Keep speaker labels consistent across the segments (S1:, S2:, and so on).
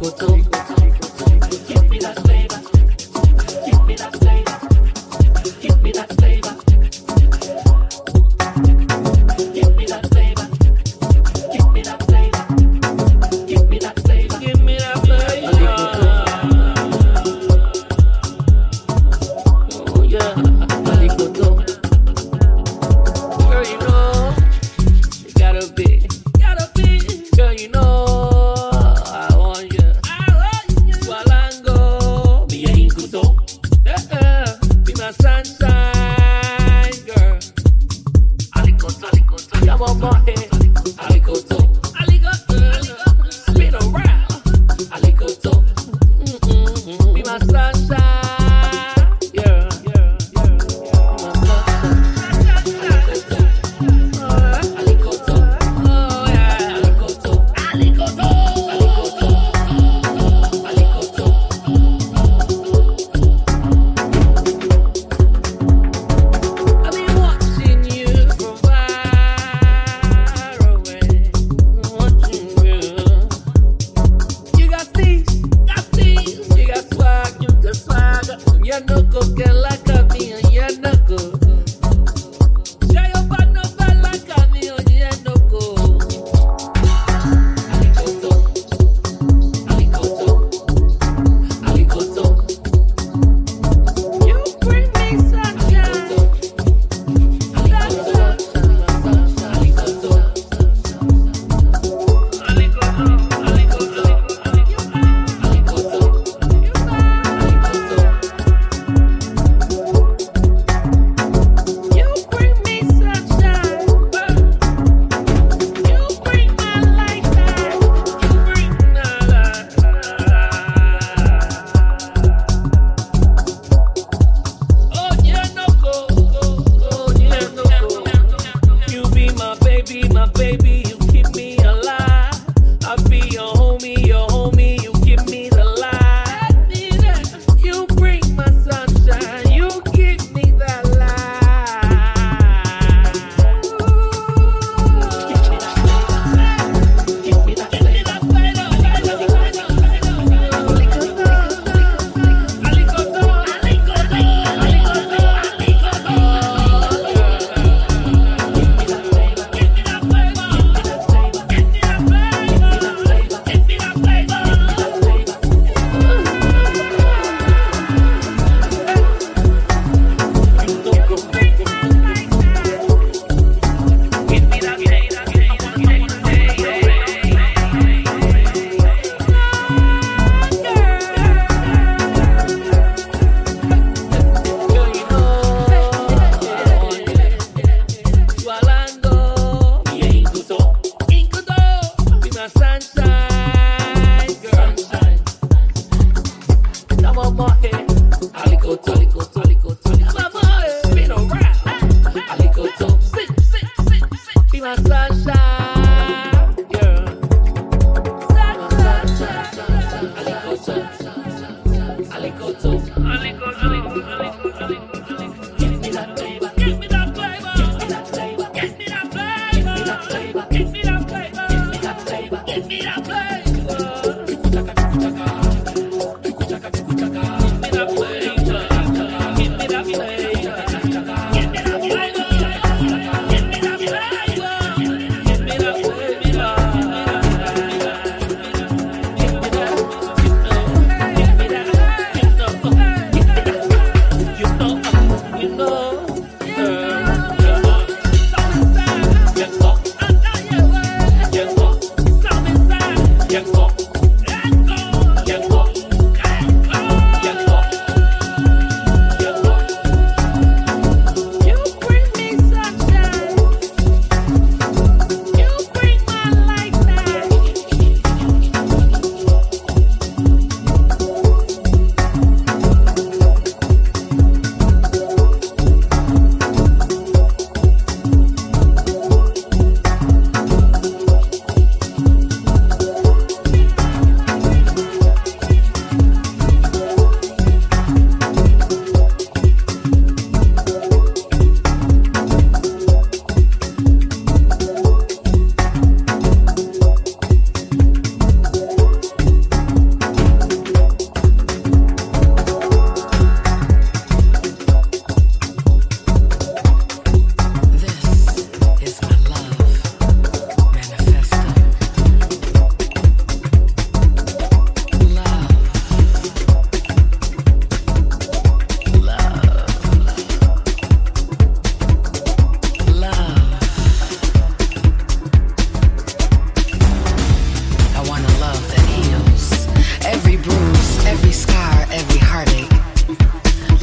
S1: que eu tô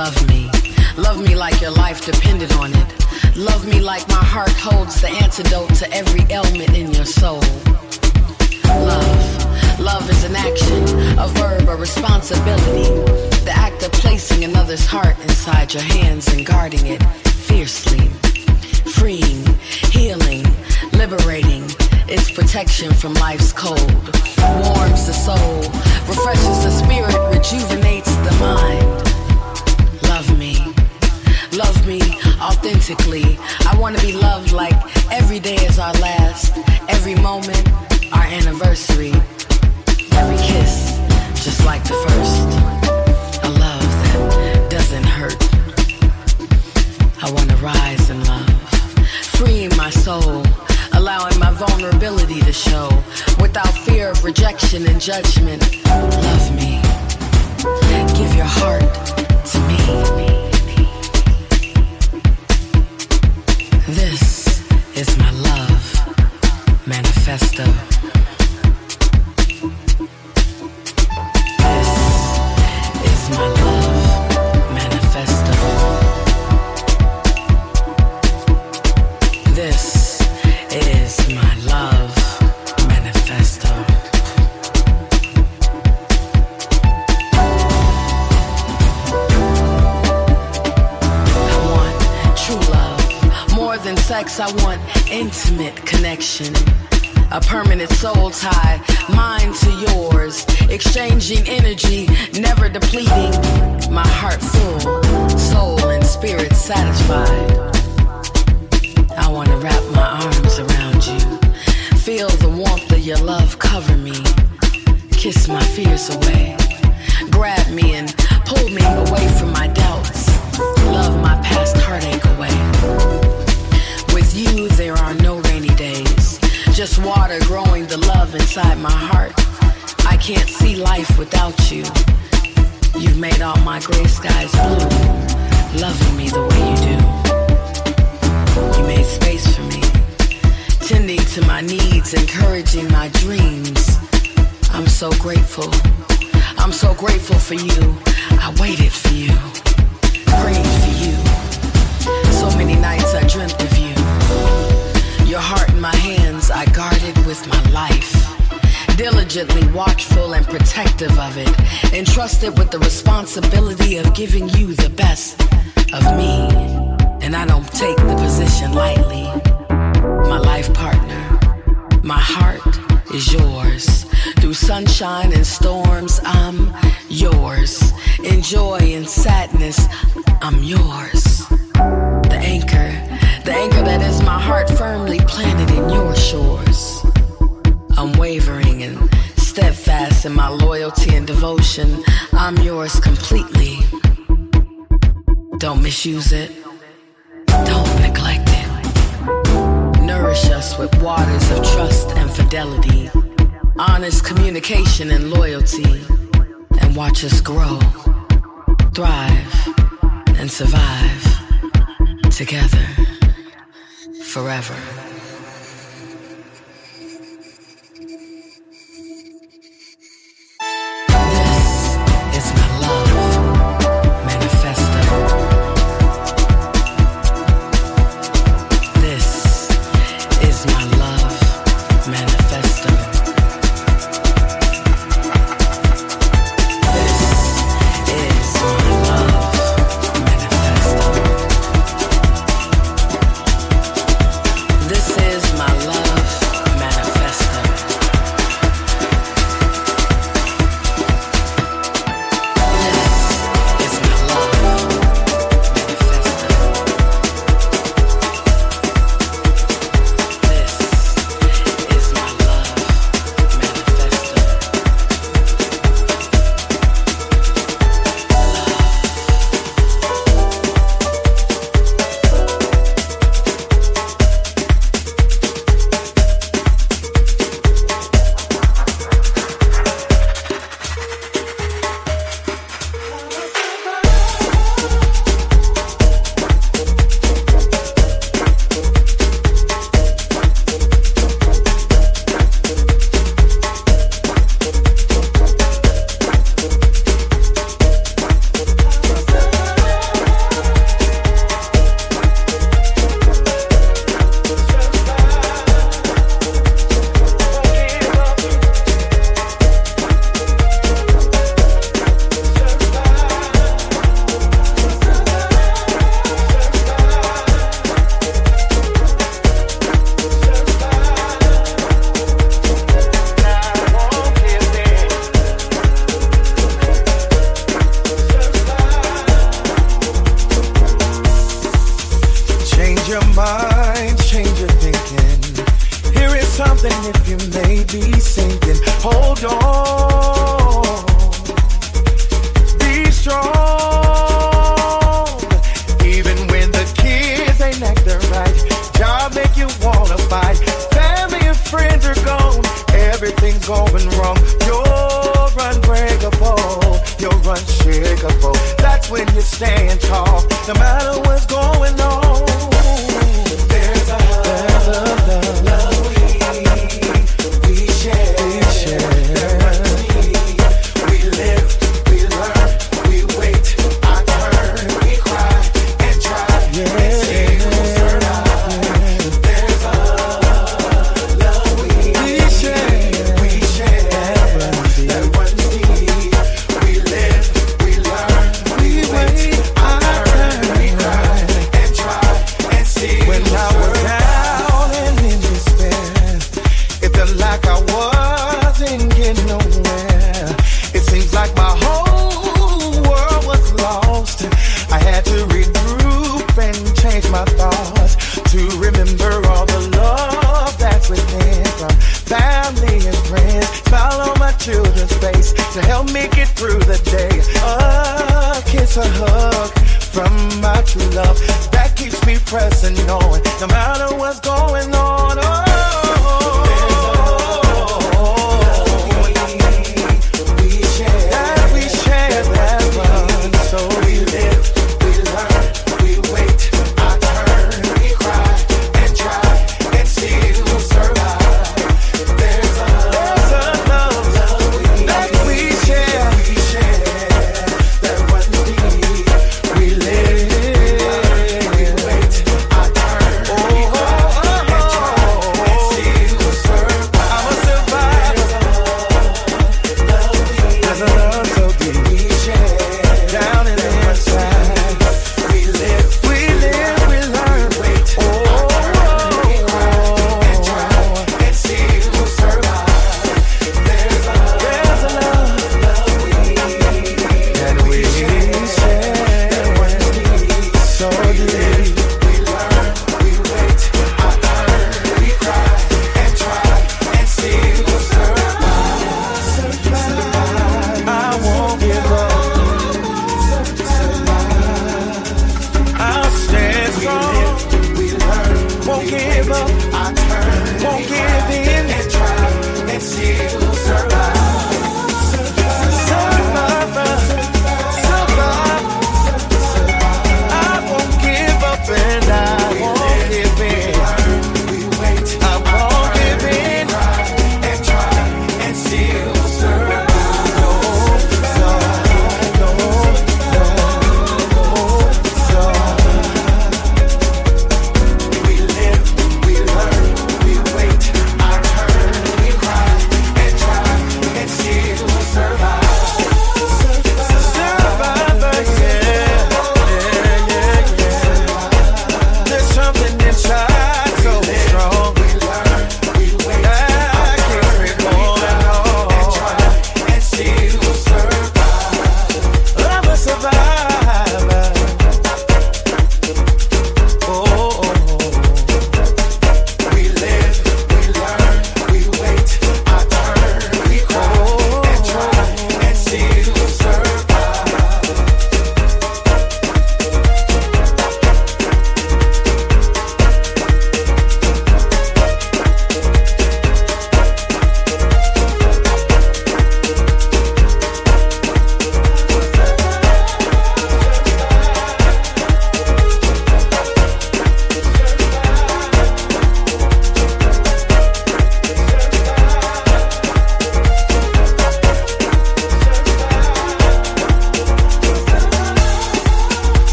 S2: Love me. Love me like your life depended on it. Love me like my heart holds the antidote to every ailment in your soul. Love. Love is an action, a verb, a responsibility. The act of placing another's heart inside your hands and guarding it fiercely. Freeing, healing, liberating. It's protection from life's cold. Warms the soul, refreshes the spirit, rejuvenates the mind. Love me. Love me authentically. I want to be loved like every day is our last, every moment our anniversary, every kiss just like the first. A love that doesn't hurt. I want to rise in love, freeing my soul, allowing my vulnerability to show without fear of rejection and judgment. Love me. Give your heart to me. This is my love manifesto. Sex, I want intimate connection. A permanent soul tie, mine to yours. Exchanging energy, never depleting. My heart full, soul and spirit satisfied. I wanna wrap my arms around you. Feel the warmth of your love cover me. Kiss my fears away. Grab me and pull me you, there are no rainy days. Just water growing the love inside my heart. I can't see life without you. You've made all my gray skies blue. Loving me the way you do. You made space for me. Tending to my needs, encouraging my dreams. I'm so grateful. I'm so grateful for you. I waited for you. Prayed for you. So many nights I dreamt of you. Your heart in my hands, I guarded with my life. Diligently watchful and protective of it. Entrusted with the responsibility of giving you the best of me. And I don't take the position lightly. My life partner, my heart is yours. Through sunshine and storms, I'm yours. In joy and sadness, I'm yours. The anchor, anchor that is my heart firmly planted in your shores. Unwavering and steadfast in my loyalty and devotion, I'm yours completely. Don't misuse it, don't neglect it. Nourish us with waters of trust and fidelity, honest communication and loyalty, and watch us grow, thrive, and survive together forever.